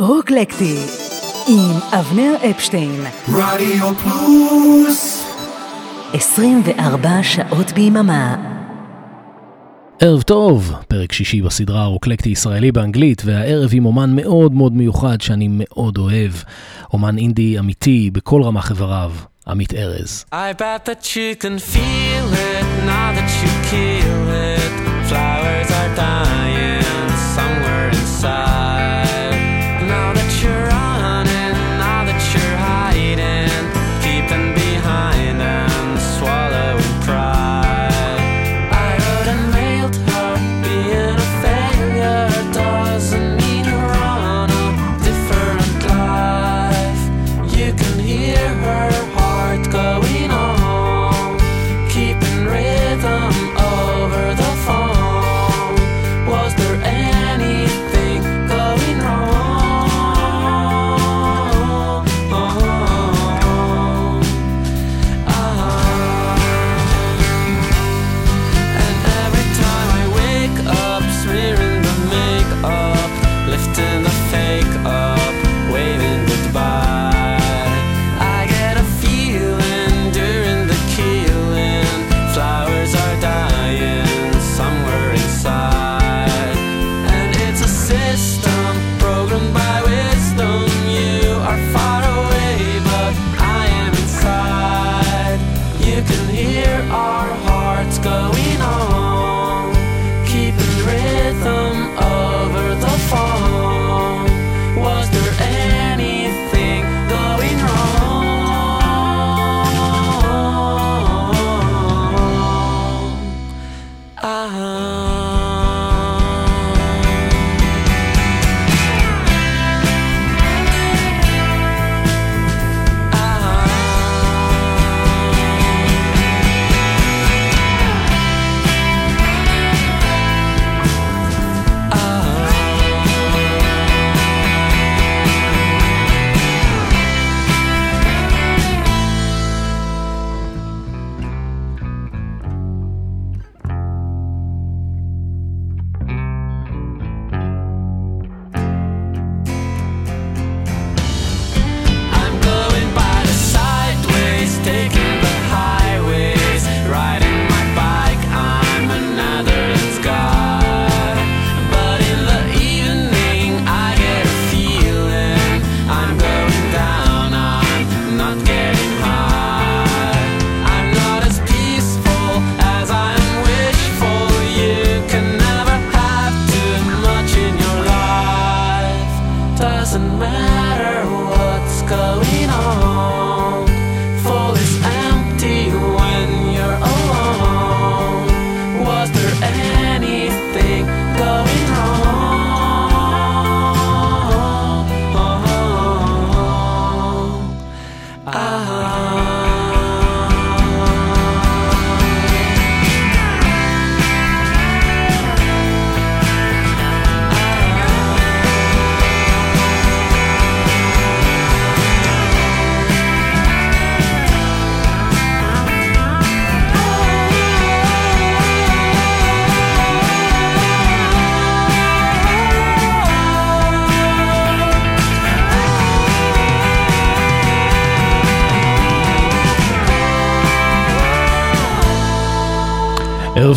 רוקלקטי עם אבנר אפשטיין רדיו פלוס 24 שעות ביממה ערב טוב, פרק שישי בסדרה הרוקלקטי ישראלי באנגלית, והערב עם אומן מאוד מאוד מיוחד שאני מאוד אוהב, אומן אינדי אמיתי בכל רמ"ח איבריו, עמית ארז. I bet that you can feel it now that you kill it. Flowers are dying somewhere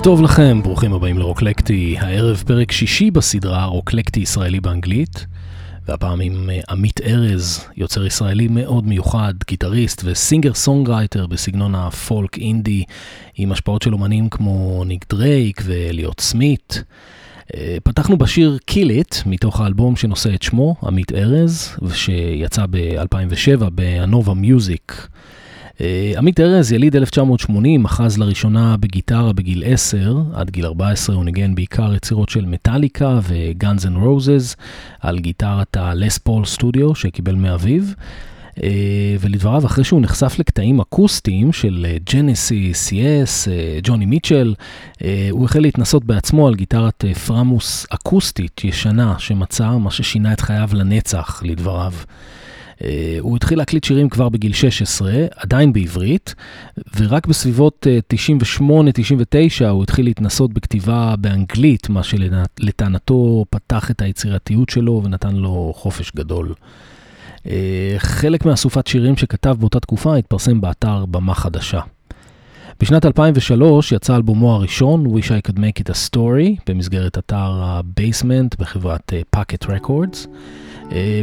טוב לכם, ברוכים הבאים לרוקלקטי, הערב פרק שישי בסדרה רוקלקטי ישראלי באנגלית, והפעם עם אה, עמית ארז, יוצר ישראלי מאוד מיוחד, גיטריסט ו singer songwriter בסגנון הפולק אינדי, עם השפעות של אומנים כמו ניק דרייק ואליוט סמית. אה, פתחנו בשיר Kill It, מתוך האלבום שנושא את שמו, עמית ארז, ושיצא ב-2007 באנובה מיוזיק. אה, עמית ארז, יליד 1980, אחז לראשונה בגיטרה בגיל 10, עד גיל 14 הוא ניגן בעיקר יצירות של מטאליקה וגאנז אנד רוזז על גיטרת הלס פול סטודיו שקיבל מאביו. אה, ולדבריו, אחרי שהוא נחשף לקטעים אקוסטיים של ג'נסיס, יס, ג'וני מיטשל, הוא החל להתנסות בעצמו על גיטרת אה, פרמוס אקוסטית ישנה שמצא, מה ששינה את חייו לנצח, לדבריו. אה, הוא התחיל להקליט שירים כבר בגיל 16, עדיין בעברית, ורק בסביבות 98-99 הוא התחיל להתנסות בכתיבה באנגלית, מה שלטענתו פתח את היצירתיות שלו ונתן לו חופש גדול. חלק מאסופת שירים שכתב באותה תקופה התפרסם באתר במה חדשה. בשנת 2003 יצא אלבומו הראשון, Wish I Could Make It a Story, במסגרת אתר הבייסמנט בחברת Pocket Records.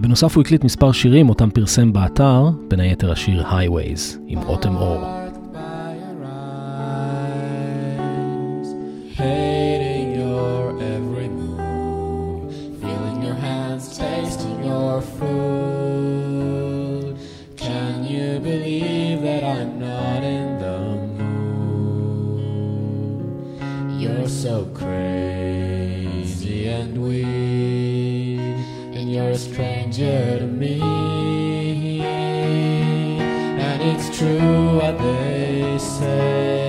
בנוסף הוא הקליט מספר שירים אותם פרסם באתר, בין היתר השיר Highways עם אוטם אור. Your You're so crazy and weird, and you're a stranger to me. And it's true what they say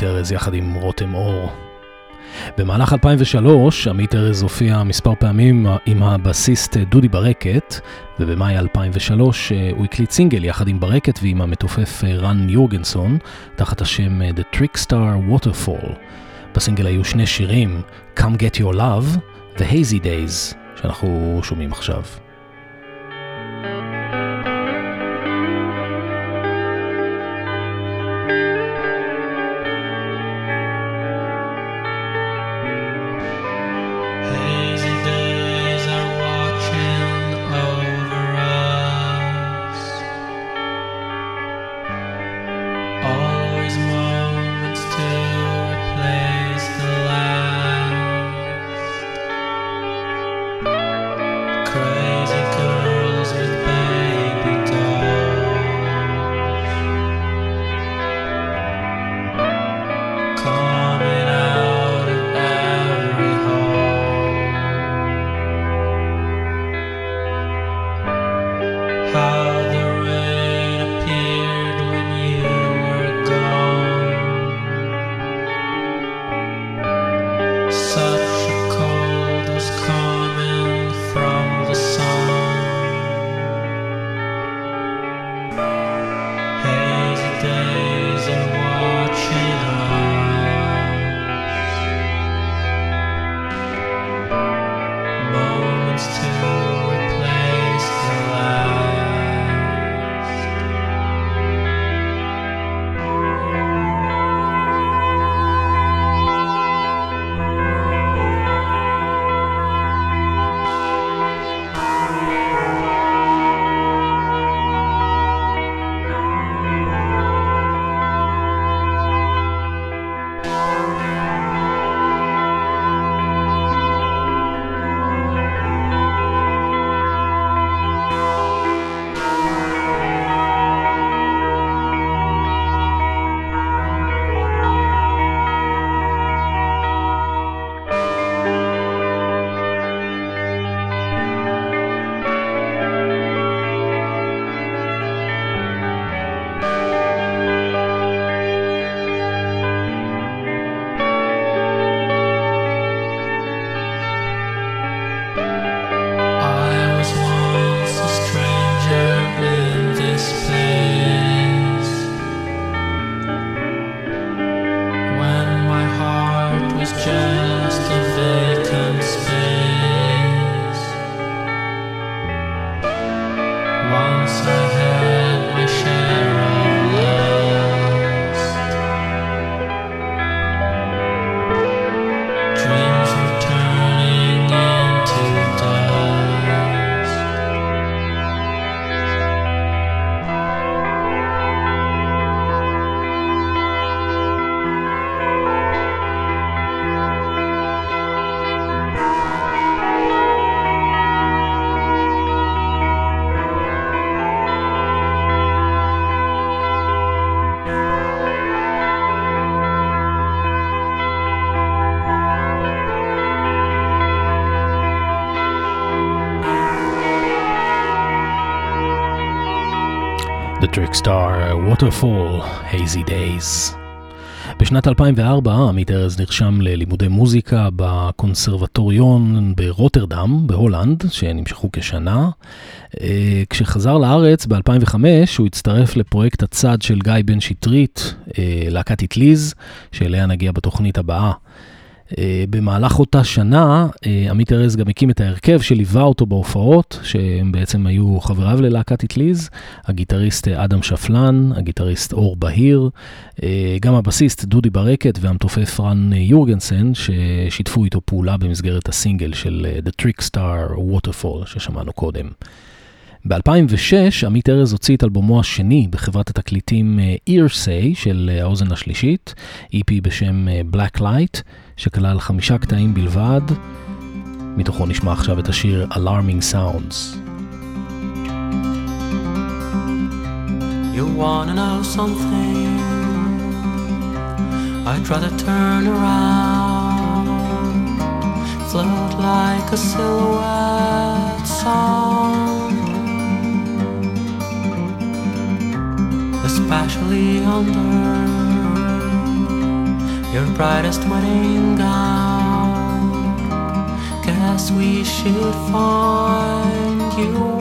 עמית ארז יחד עם רותם אור. במהלך 2003 עמית ארז הופיע מספר פעמים עם הבסיסט דודי ברקת, ובמאי 2003 הוא הקליט סינגל יחד עם ברקת ועם המתופף רן יורגנסון, תחת השם The Trickstar Waterfall. בסינגל היו שני שירים, Come Get Your Love ו-Hazy Days, שאנחנו שומעים עכשיו. The Trickstar, Waterfall, Hazy Days. בשנת 2004 עמית ארז נרשם ללימודי מוזיקה בקונסרבטוריון ברוטרדם, בהולנד, שנמשכו כשנה. אה, כשחזר לארץ ב-2005 הוא הצטרף לפרויקט הצד של גיא בן שטרית, אה, להקת אטליז, שאליה נגיע בתוכנית הבאה. אה, במהלך אותה שנה, אה, עמית ארז גם הקים את ההרכב שליווה אותו בהופעות, שהם בעצם היו חבריו ללהקת אטליז, הגיטריסט אה, אדם שפלן, הגיטריסט אור בהיר, גם הבסיסט דודי ברקת והמתופף רן יורגנסן, ששיתפו איתו פעולה במסגרת הסינגל של The Trickstar Waterfall ששמענו קודם. ב-2006 עמית ארז הוציא את אלבומו השני בחברת התקליטים Earsay של האוזן השלישית, EP בשם Black Light, שכלל חמישה קטעים בלבד. מתוכו נשמע עכשיו את השיר Alarming Sounds. You wanna know something? I'd rather turn around, float like a silhouette song, especially under your brightest wedding gown. Guess we should find you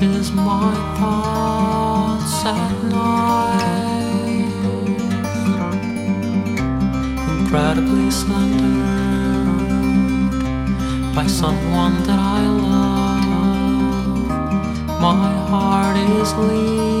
clutches my thoughts at night. Incredibly slandered by someone that I love. My heart is leaking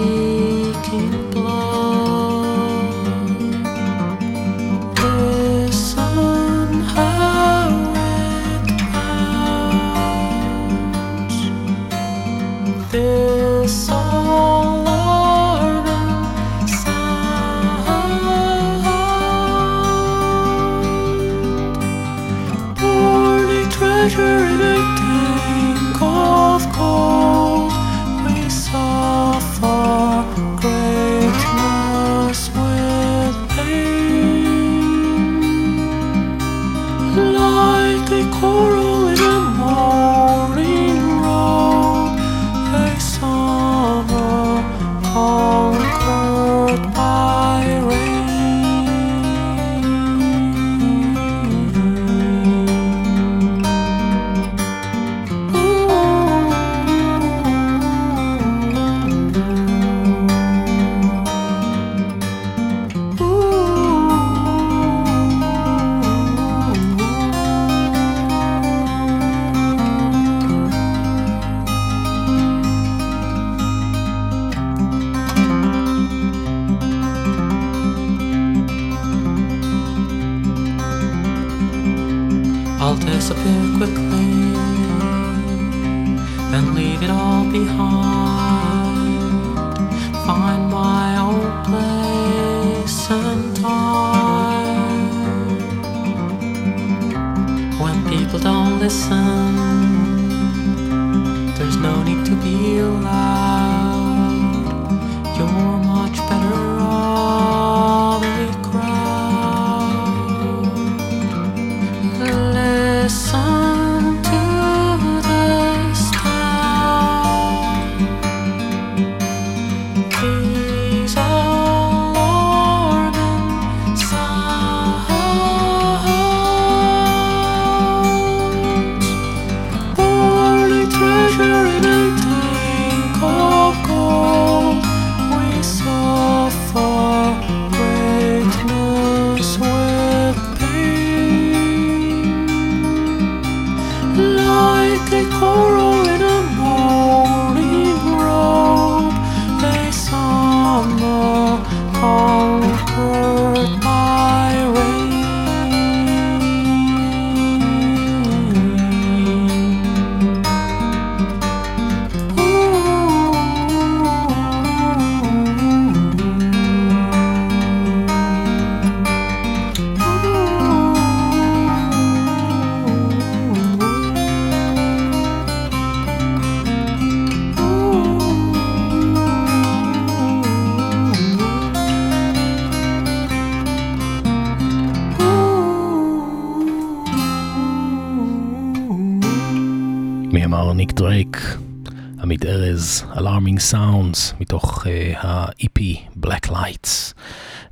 עמית ארז, Alarming Sounds, מתוך uh, ה-EP Black Lights.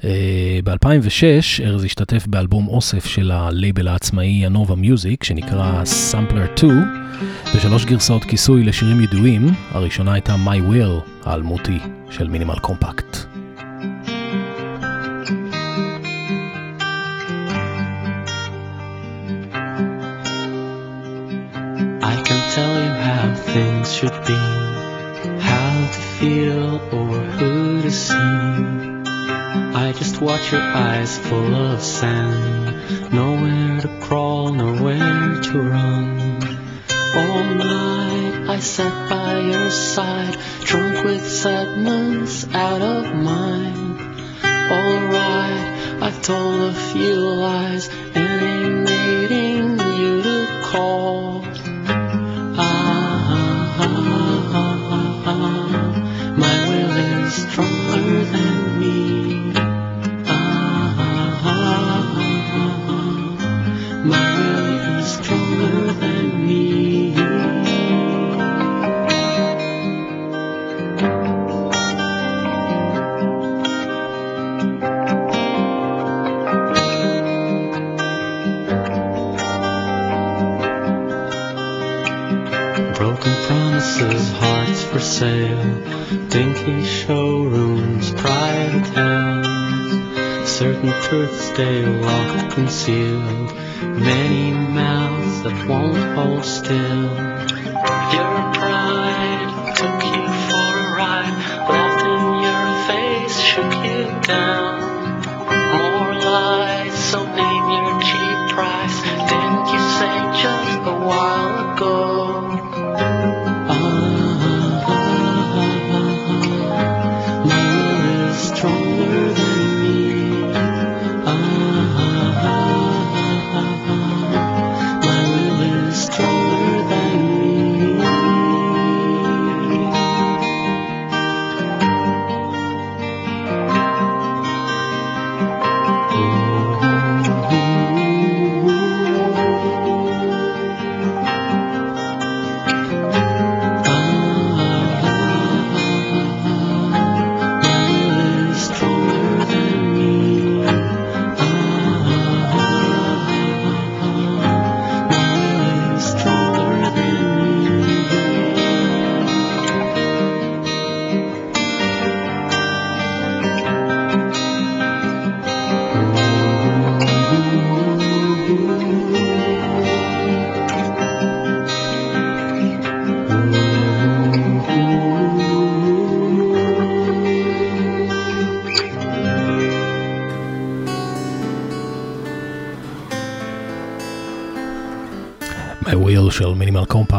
Uh, ב-2006 ארז השתתף באלבום אוסף של הלייבל העצמאי הנובה מיוזיק, שנקרא Sampler 2, בשלוש גרסאות כיסוי לשירים ידועים, הראשונה הייתה My Will, האלמותי של מינימל קומפקט. Things should be, how to feel or who to see. I just watch your eyes full of sand, nowhere to crawl, nowhere to run. All night I sat by your side, drunk with sadness out of mind. Alright, I've told a few lies, animating Jesus. Truths stay locked, concealed, many mouths that won't hold still. Your pride took you for a ride, laughed in your face, shook you down. More lies, so name your cheap price. Didn't you say just a while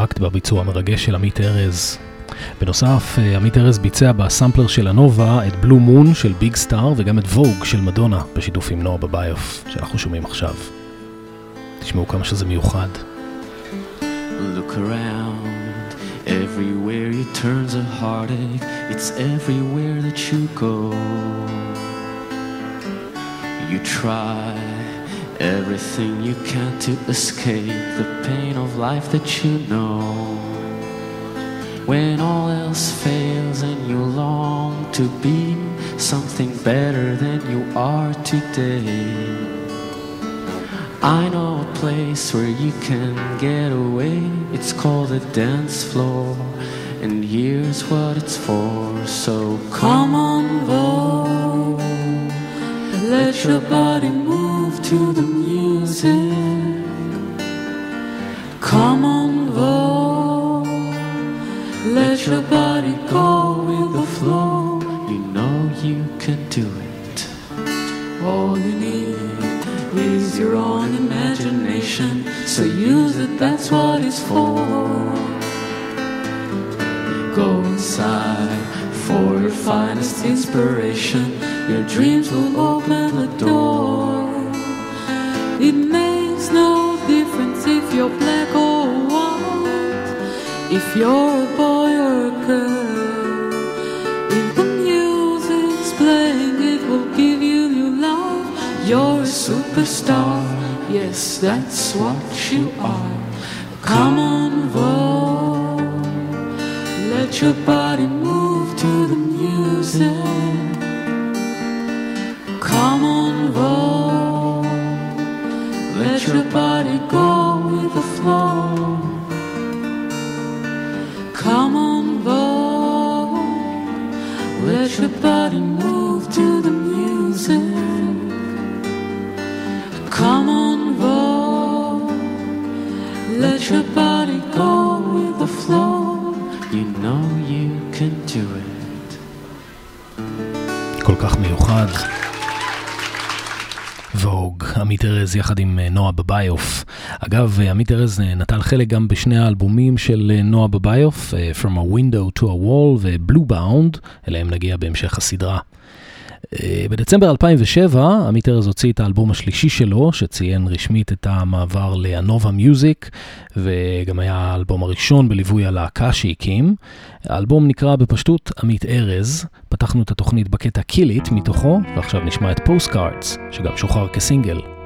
קומפקט בביצוע המרגש של עמית ארז. בנוסף, אה, עמית ארז ביצע בסמפלר של הנובה את בלו מון של ביג סטאר וגם את ווג של מדונה בשיתוף עם נועה בביוף שאנחנו שומעים עכשיו. תשמעו כמה שזה מיוחד. Look around, everywhere you turn's a heartache. It's everywhere that you go. You try everything you can to escape the pain of life that you know. When all else fails and you long to be something better than you are today. I know a place where you can get away. It's called a dance floor, and here's what it's for. So come on, Vogue. Let your body move to the music. Come on, Vogue. Let your body go with the flow. You know you can do it. All you need is your own imagination. So use it, that's what it's for. Go inside for your finest inspiration. Your dreams will open the door. It makes no difference if you're black or white, if you're a boy or a girl. If the music's playing, it will give you new life. You're a superstar, yes, that's what you are. Come on, Vogue. Let your body move to the music. עמית ארז יחד עם אה, נועה בביוף. אגב, אה, עמית ארז אה, נטל חלק גם בשני האלבומים של נועה אה, From a Window to a Wall ו-Blue Bound, אליהם נגיע בהמשך הסדרה. בדצמבר 2007 עמית ארז הוציא את האלבום השלישי שלו, שציין רשמית את המעבר לאנובה מיוזיק, וגם היה האלבום הראשון בליווי הלהקה שהקים. האלבום נקרא בפשטות עמית ארז, פתחנו את התוכנית בקטע Kill It מתוכו, ועכשיו נשמע את Postcards, שגם שוחרר כסינגל.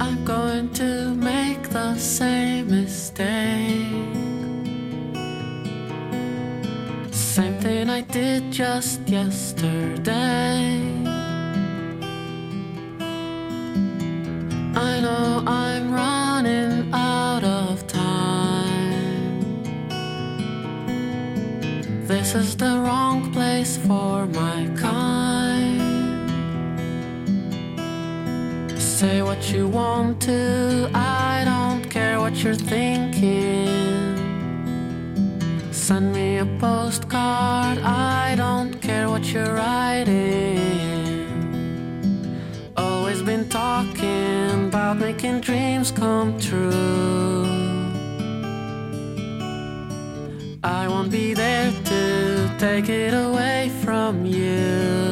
I'm going to make the same mistake. Same thing I did just yesterday. I know I'm running out of time. This is the wrong place for my Say what you want to, I don't care what you're thinking. Send me a postcard, I don't care what you're writing. Always been talking about making dreams come true. I won't be there to take it away from you.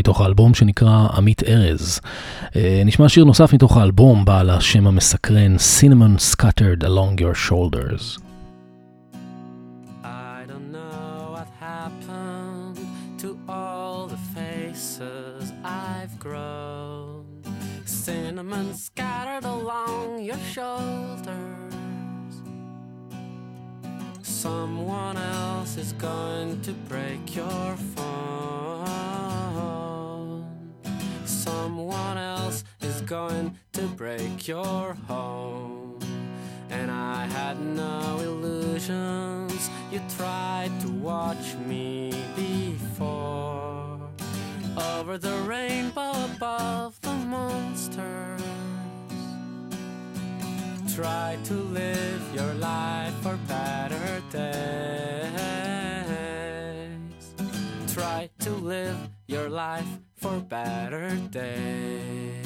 מתוך האלבום שנקרא עמית ארז. אה, נשמע שיר נוסף מתוך האלבום, בעל השם המסקרן Cinnamon Scattered Along Your Shoulders. Try to live your life for better days. Try to live your life for better days.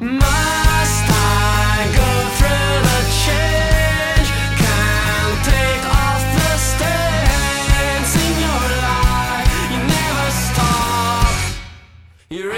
Must I go through the change? Can't take off the stance in your life. You never stop. You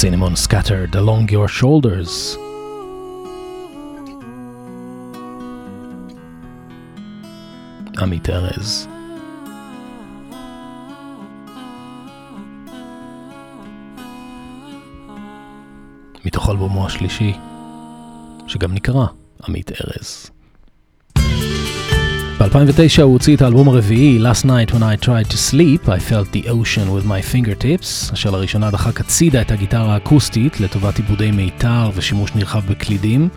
Cinnamon Scattered Along Your Shoulders. עמית ארז. מתוך אלבומו השלישי, שגם נקרא עמית ארז. ב-2009 הוא הוציא את האלבום הרביעי, Last Night When I Tried to Sleep, I Felt the Ocean with My Fingertips, אשר לראשונה דחק הצידה את הגיטרה האקוסטית לטובת עיבודי מיתר ושימוש נרחב בקלידים.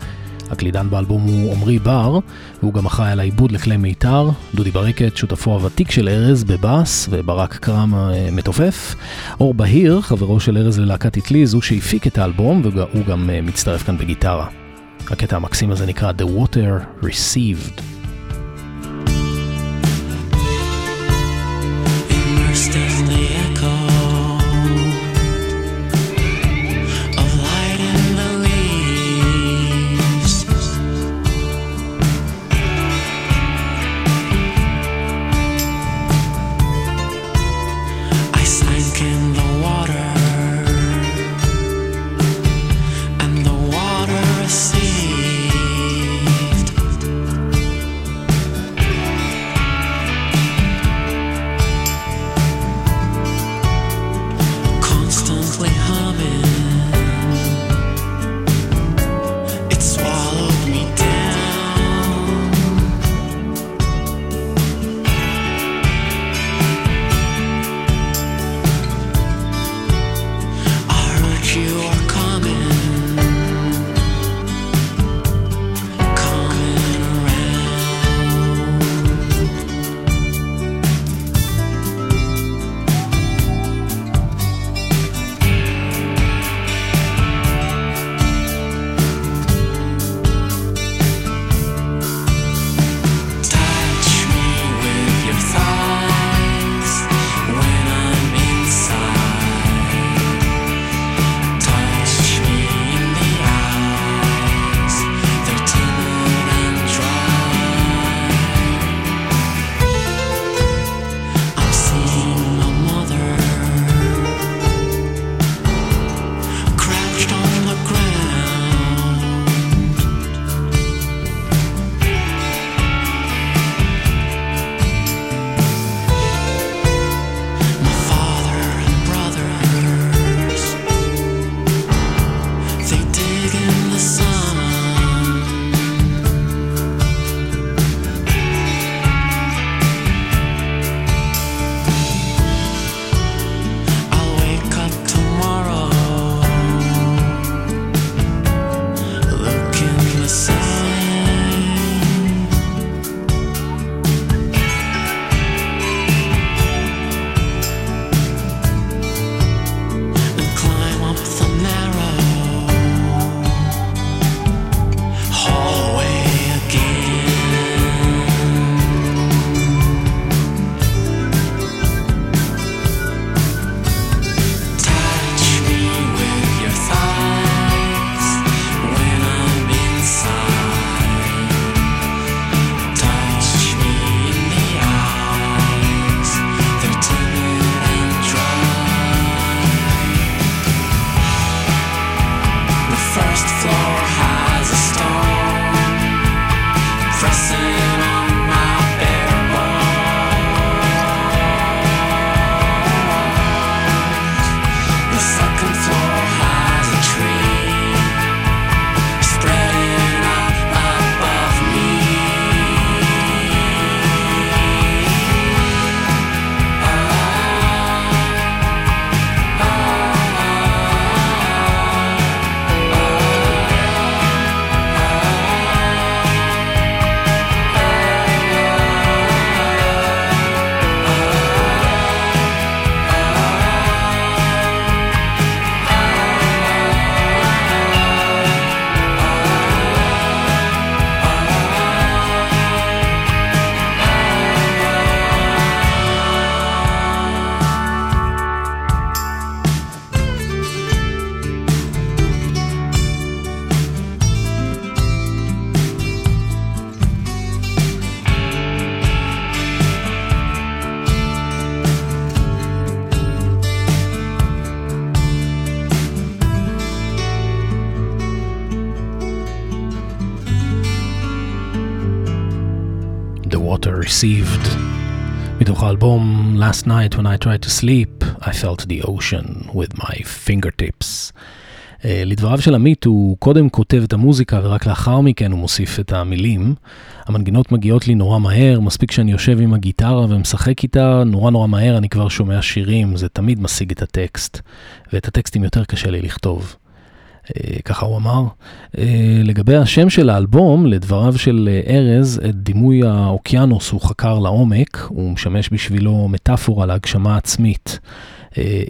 הקלידן באלבום הוא עמרי בר, והוא גם אחראי על העיבוד לכלי מיתר, דודי ברקת, שותפו הוותיק של ארז בבאס, וברק קרם אה, מתופף. אור בהיר, חברו של ארז ללהקת אטליז, הוא שהפיק את האלבום, והוא גם אה, מצטרף כאן בגיטרה. הקטע המקסים הזה נקרא The Water Received. האלבום Last Night When I Tried to Sleep, I Felt the Ocean with my fingertips. Uh, לדבריו של עמית, הוא קודם כותב את המוזיקה ורק לאחר מכן הוא מוסיף את המילים. המנגינות מגיעות לי נורא מהר, מספיק שאני יושב עם הגיטרה ומשחק איתה, נורא נורא מהר אני כבר שומע שירים, זה תמיד משיג את הטקסט. ואת הטקסטים יותר קשה לי לכתוב. אה, ככה הוא אמר. אה, לגבי השם של האלבום, לדבריו של אה, ארז, את דימוי האוקיינוס הוא חקר לעומק, הוא משמש בשבילו מטאפורה להגשמה עצמית.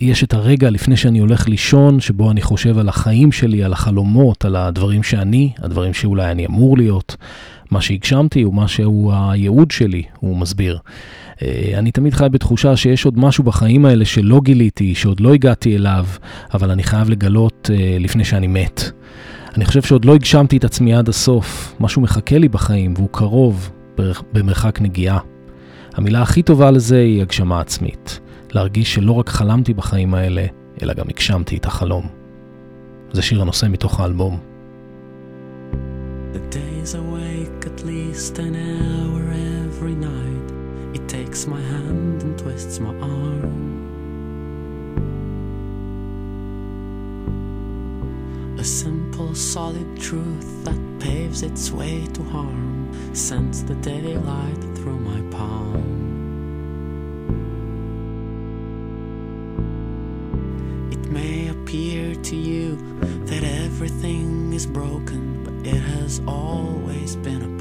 יש את הרגע לפני שאני הולך לישון, שבו אני חושב על החיים שלי, על החלומות, על הדברים שאני, הדברים שאולי אני אמור להיות. מה שהגשמתי הוא מה שהוא הייעוד שלי, הוא מסביר. אה, אני תמיד חי בתחושה שיש עוד משהו בחיים האלה שלא גיליתי, שעוד לא הגעתי אליו, אבל אני חייב לגלות אה, לפני שאני מת. אני חושב שעוד לא הגשמתי את עצמי עד הסוף, משהו מחכה לי בחיים והוא קרוב, במרחק נגיעה. המילה הכי טובה לזה היא הגשמה עצמית. להרגיש שלא רק חלמתי בחיים האלה, אלא גם הגשמתי את החלום. זה שיר הנושא מתוך האלבום. The days awake at least an hour takes my hand and twists my arm. A simple, solid truth that paves its way to harm sends the daylight through my palm. It may appear to you that everything is broken, but it has always been a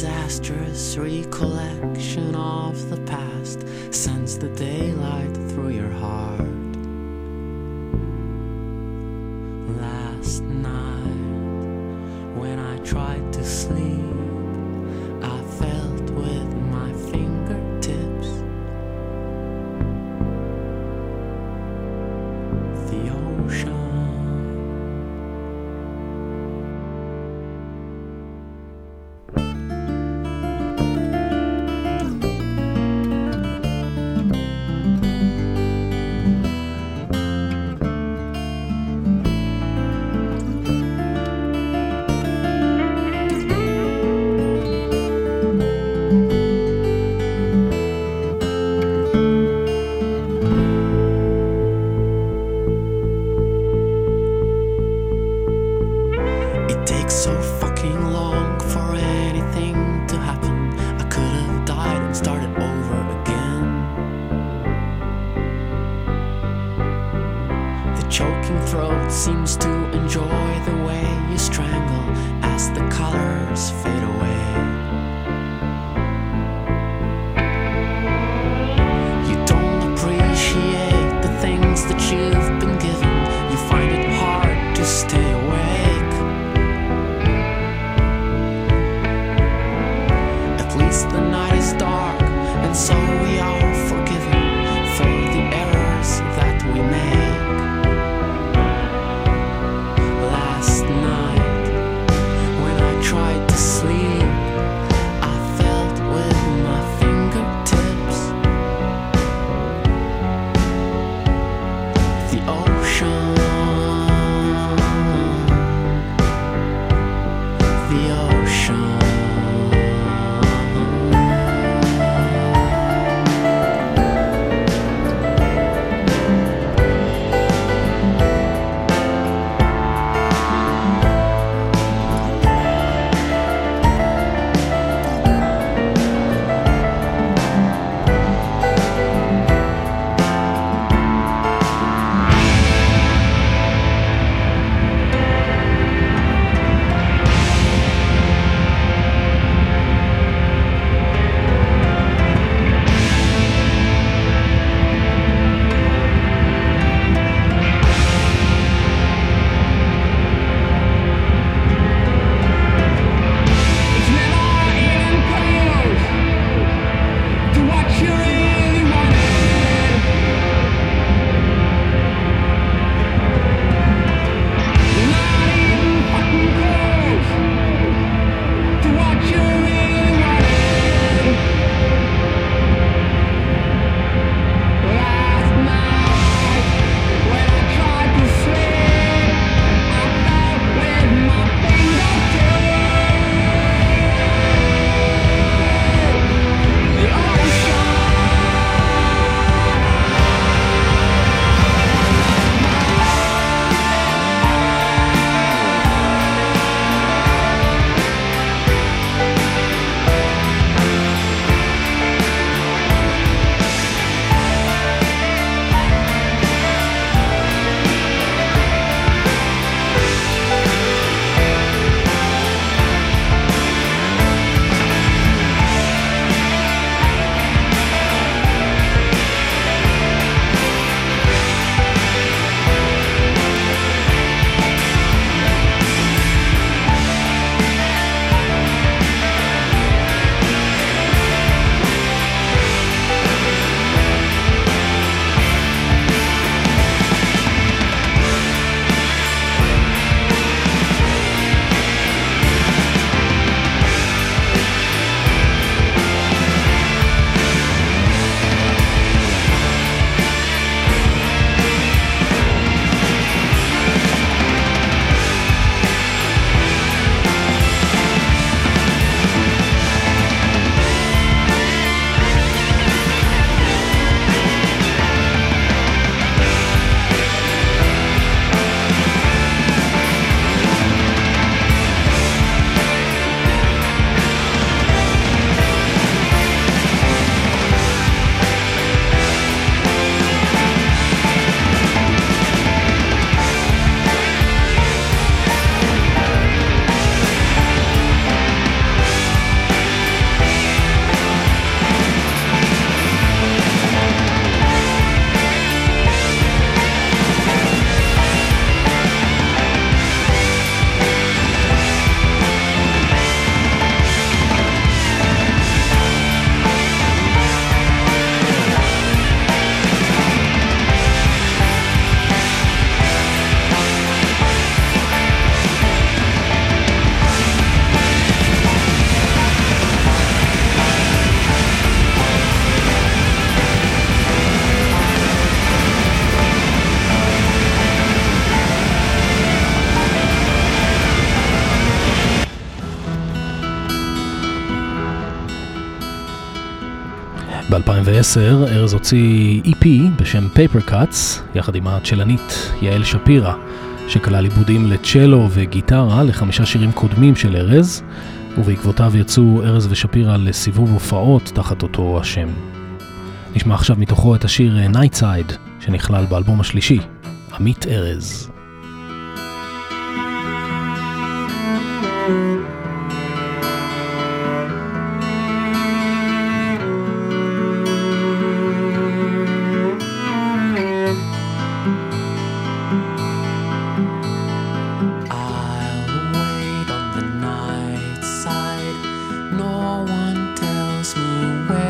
disastrous recollection of the past sends the daylight through your heart. 2010 ארז הוציא EP בשם Paper Cuts, יחד עם הצ'לנית יעל שפירא, שכלל עיבודים לצ'לו וגיטרה לחמישה שירים קודמים של ארז, ובעקבותיו יצאו ארז ושפירא לסיבוב הופעות תחת אותו השם. נשמע עכשיו מתוכו את השיר Nightside, שנכלל באלבום השלישי, עמית ארז. thank you me away.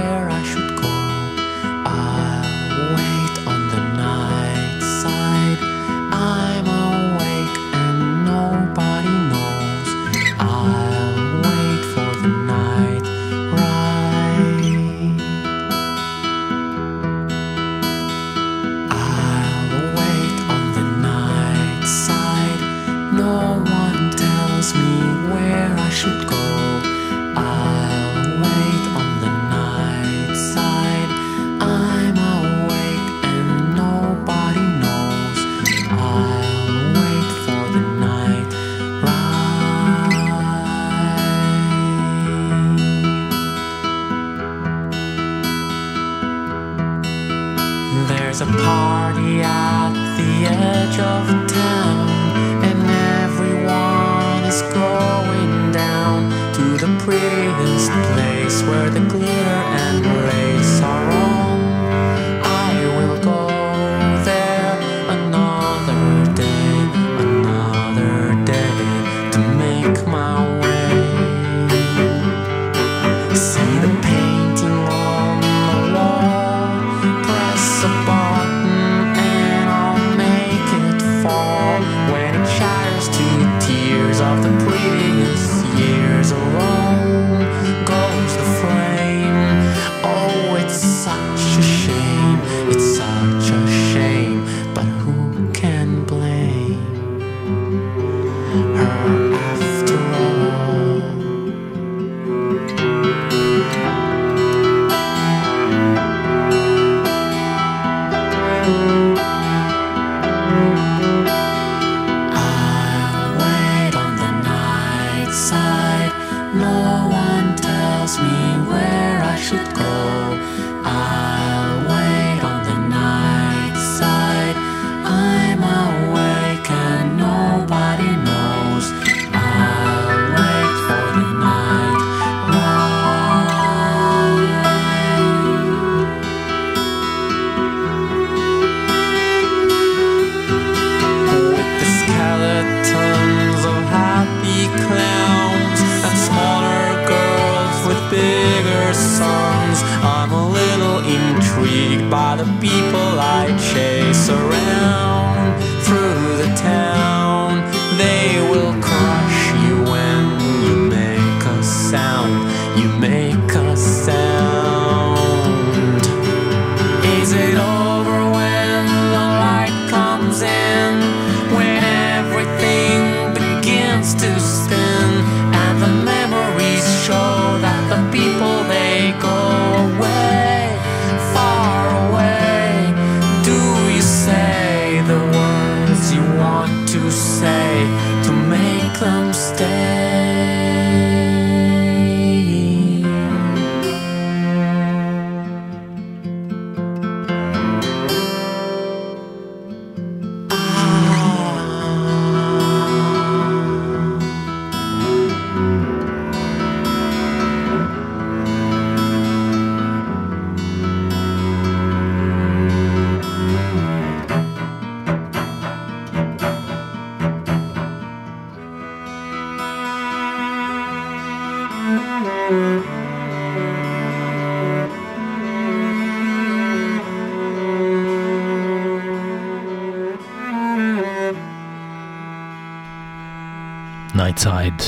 Inside,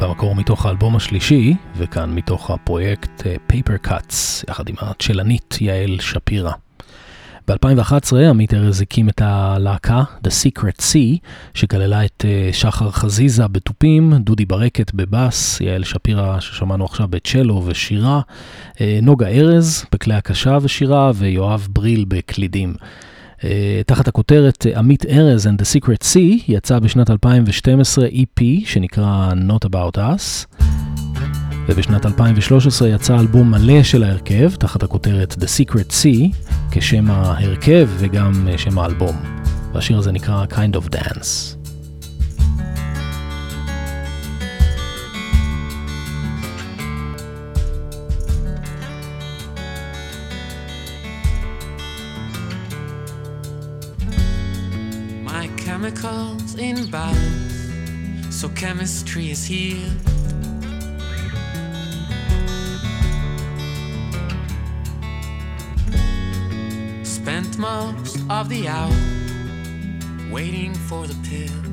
במקור מתוך האלבום השלישי, וכאן מתוך הפרויקט אה, Paper Cuts, יחד עם הצ'לנית יעל שפירא. ב-2011 עמית ארז הקים את הלהקה The Secret Sea, שכללה את אה, שחר חזיזה בתופים, דודי ברקת בבאס, יעל שפירא ששמענו עכשיו בצ'לו ושירה, אה, נוגה ארז בכלי הקשה ושירה, ויואב בריל בקלידים. אה, תחת הכותרת אה, עמית ארז and the Secret Sea יצא בשנת 2012 EP שנקרא Not About Us. ובשנת 2013 יצא אלבום מלא של ההרכב, תחת הכותרת The Secret Sea, כשם ההרכב וגם אה, שם האלבום. והשיר הזה נקרא Kind of Dance. Chemicals in balance, so chemistry is healed. Spent most of the hour waiting for the pill.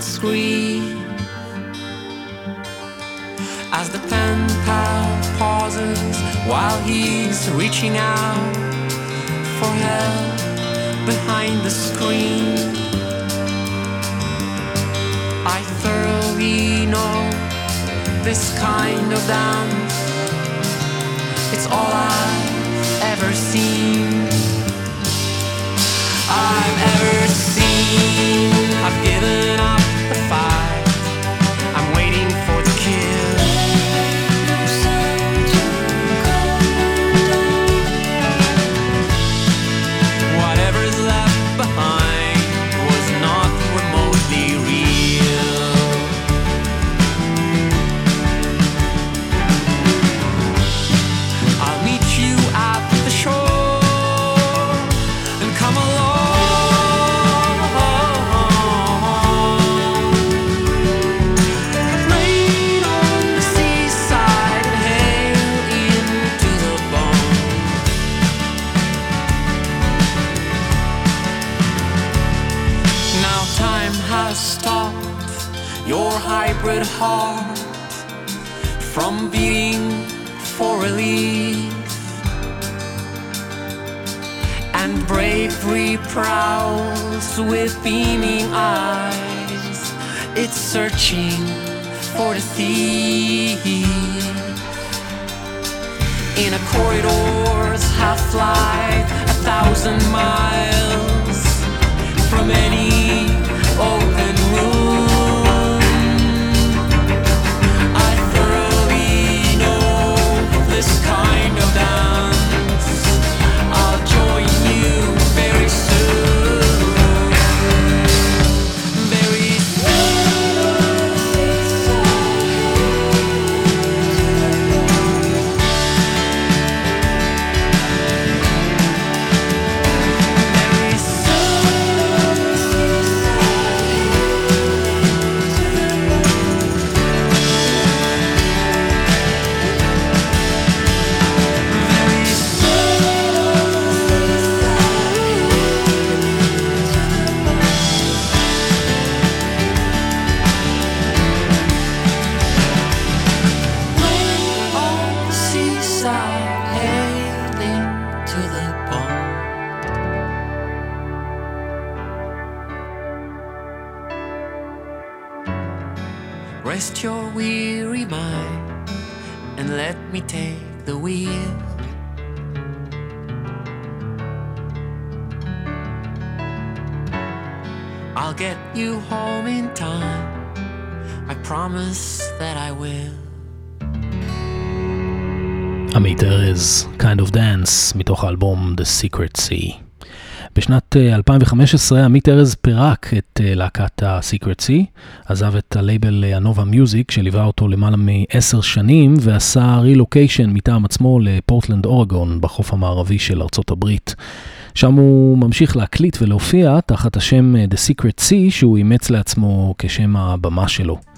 Scream as the pen pal pauses while he's reaching out for help behind the screen. I thoroughly know this kind of dance. It's all I've ever seen. I've ever seen. I've given prowls with beaming eyes. It's searching for the thief. In a corridor's half light, a thousand miles from any rest your weary mind and let me take the wheel. I'll get you home in time. I promise that I will. המתארז, Kind of Dance, מתוך האלבום The Secret Sea. בשנת אה, 2015 עמית ארז פירק את אה, להקת ה-Secret Sea, עזב את הלייבל אה, הנובה מיוזיק שליווה אותו למעלה מעשר שנים ועשה רילוקיישן מטעם עצמו לפורטלנד אורגון בחוף המערבי של ארצות הברית. שם הוא ממשיך להקליט ולהופיע תחת השם אה, The Secret Sea שהוא אימץ לעצמו כשם הבמה שלו.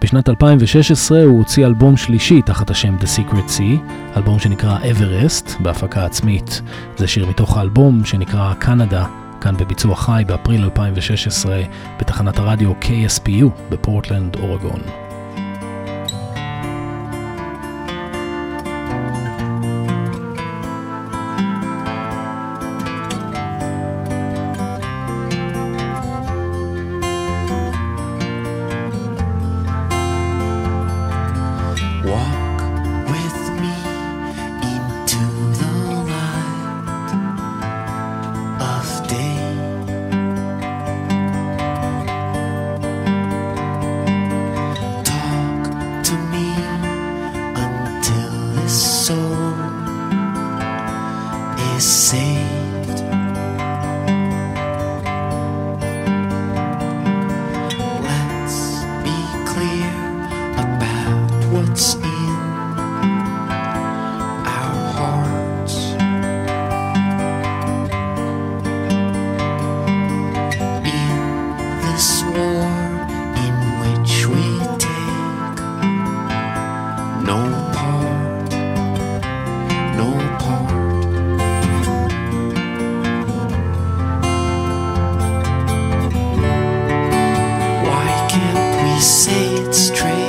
בשנת 2016 הוא הוציא אלבום שלישי תחת השם The Secret Sea, אלבום שנקרא Everest, בהפקה עצמית. זה שיר מתוך האלבום שנקרא קנדה, כאן בביצוע חי באפריל 2016 בתחנת הרדיו KSPU בפורטלנד, אורגון. Say it straight?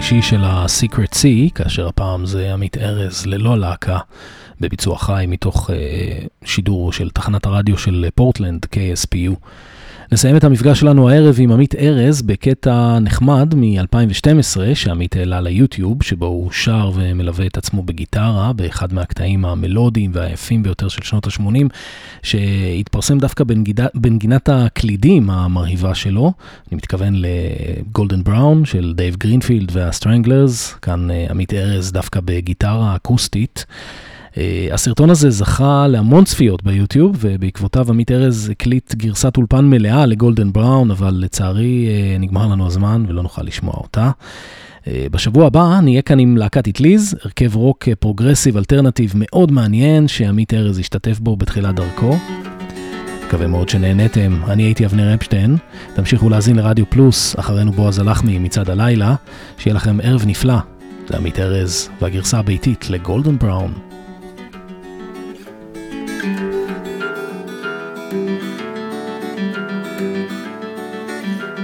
השלישי של ה-Secret Sea, כאשר הפעם זה עמית ארז ללא להקה, בביצוע חי מתוך uh, שידור של תחנת הרדיו של פורטלנד, KSPU. נסיים את המפגש שלנו הערב עם עמית ארז בקטע נחמד מ-2012 שעמית העלה ליוטיוב, שבו הוא שר ומלווה את עצמו בגיטרה באחד מהקטעים המלודיים והיפים ביותר של שנות ה-80, שהתפרסם דווקא בנגיד... בנגינת הקלידים המרהיבה שלו. אני מתכוון ל Golden Brown של דייב גרינפילד והסטרנגלרס, כאן אה, עמית ארז דווקא בגיטרה אקוסטית. אה, הסרטון הזה זכה להמון צפיות ביוטיוב, ובעקבותיו עמית ארז הקליט גרסת אולפן מלאה ל Golden Brown, אבל לצערי אה, נגמר לנו הזמן ולא נוכל לשמוע אותה. אה, בשבוע הבא נהיה כאן עם להקת איטליז, הרכב רוק פרוגרסיב אלטרנטיב מאוד מעניין, שעמית ארז השתתף בו בתחילת דרכו. מקווה מאוד שנהניתם, אני הייתי אבנר אפשטיין, תמשיכו להאזין לרדיו פלוס, אחרינו בועז הלחמי מצד הלילה, שיהיה לכם ערב נפלא. זה עמית ארז והגרסה הביתית לגולדן בראון.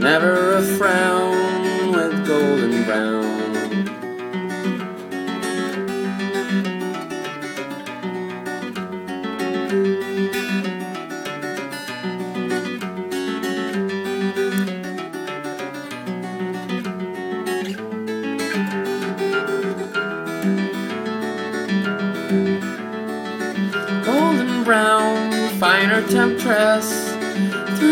never a frown with golden brown. Golden brown, finer temptress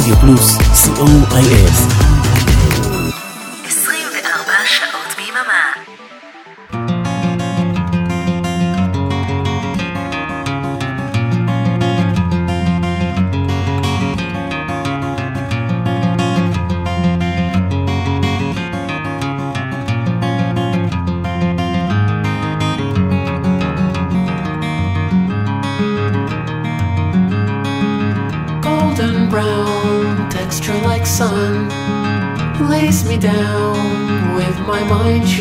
רדיו פלוס, co.il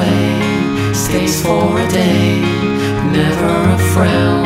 away, stays for a day, never a frown.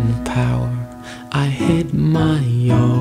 in power. I hid my own.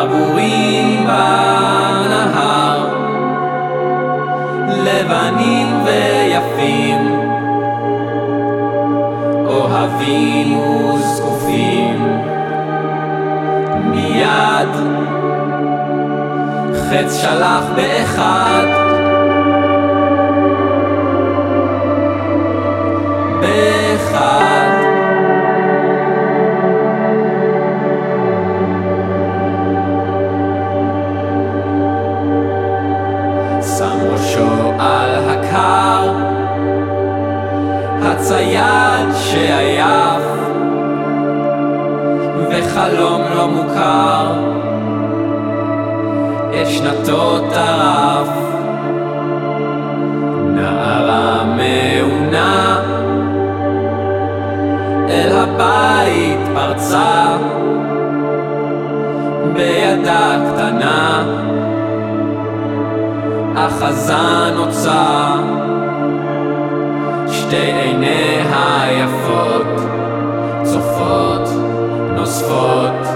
זוג ברבורים בנהר. לבנים ויפים אוהבים וזקופים. מיד חץ שלח באחד וחלום לא מוכר. את שנתו טרף נערה מעונה. אל הבית פרצה. בידה קטנה. החזן נוצר שתי עיניה יפות צופות נוספות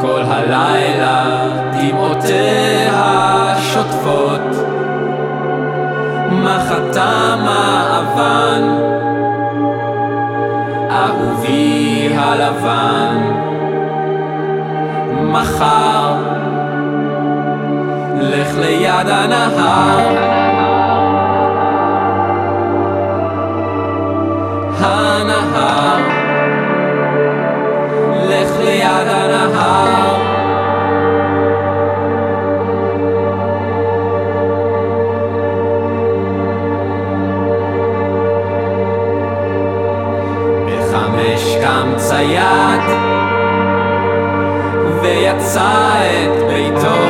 כל הלילה דמעותיה שוטפות. מחתה מאבן אהובי הלבן. מחר לך ליד הנהר. הנהר ליד הנהר בחמש קם צייד ויצא את ביתו.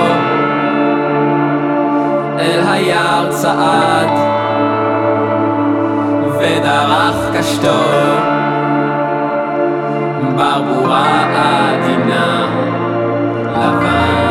אל היער צעד ודרך קשתו Barboua Adina la Laval.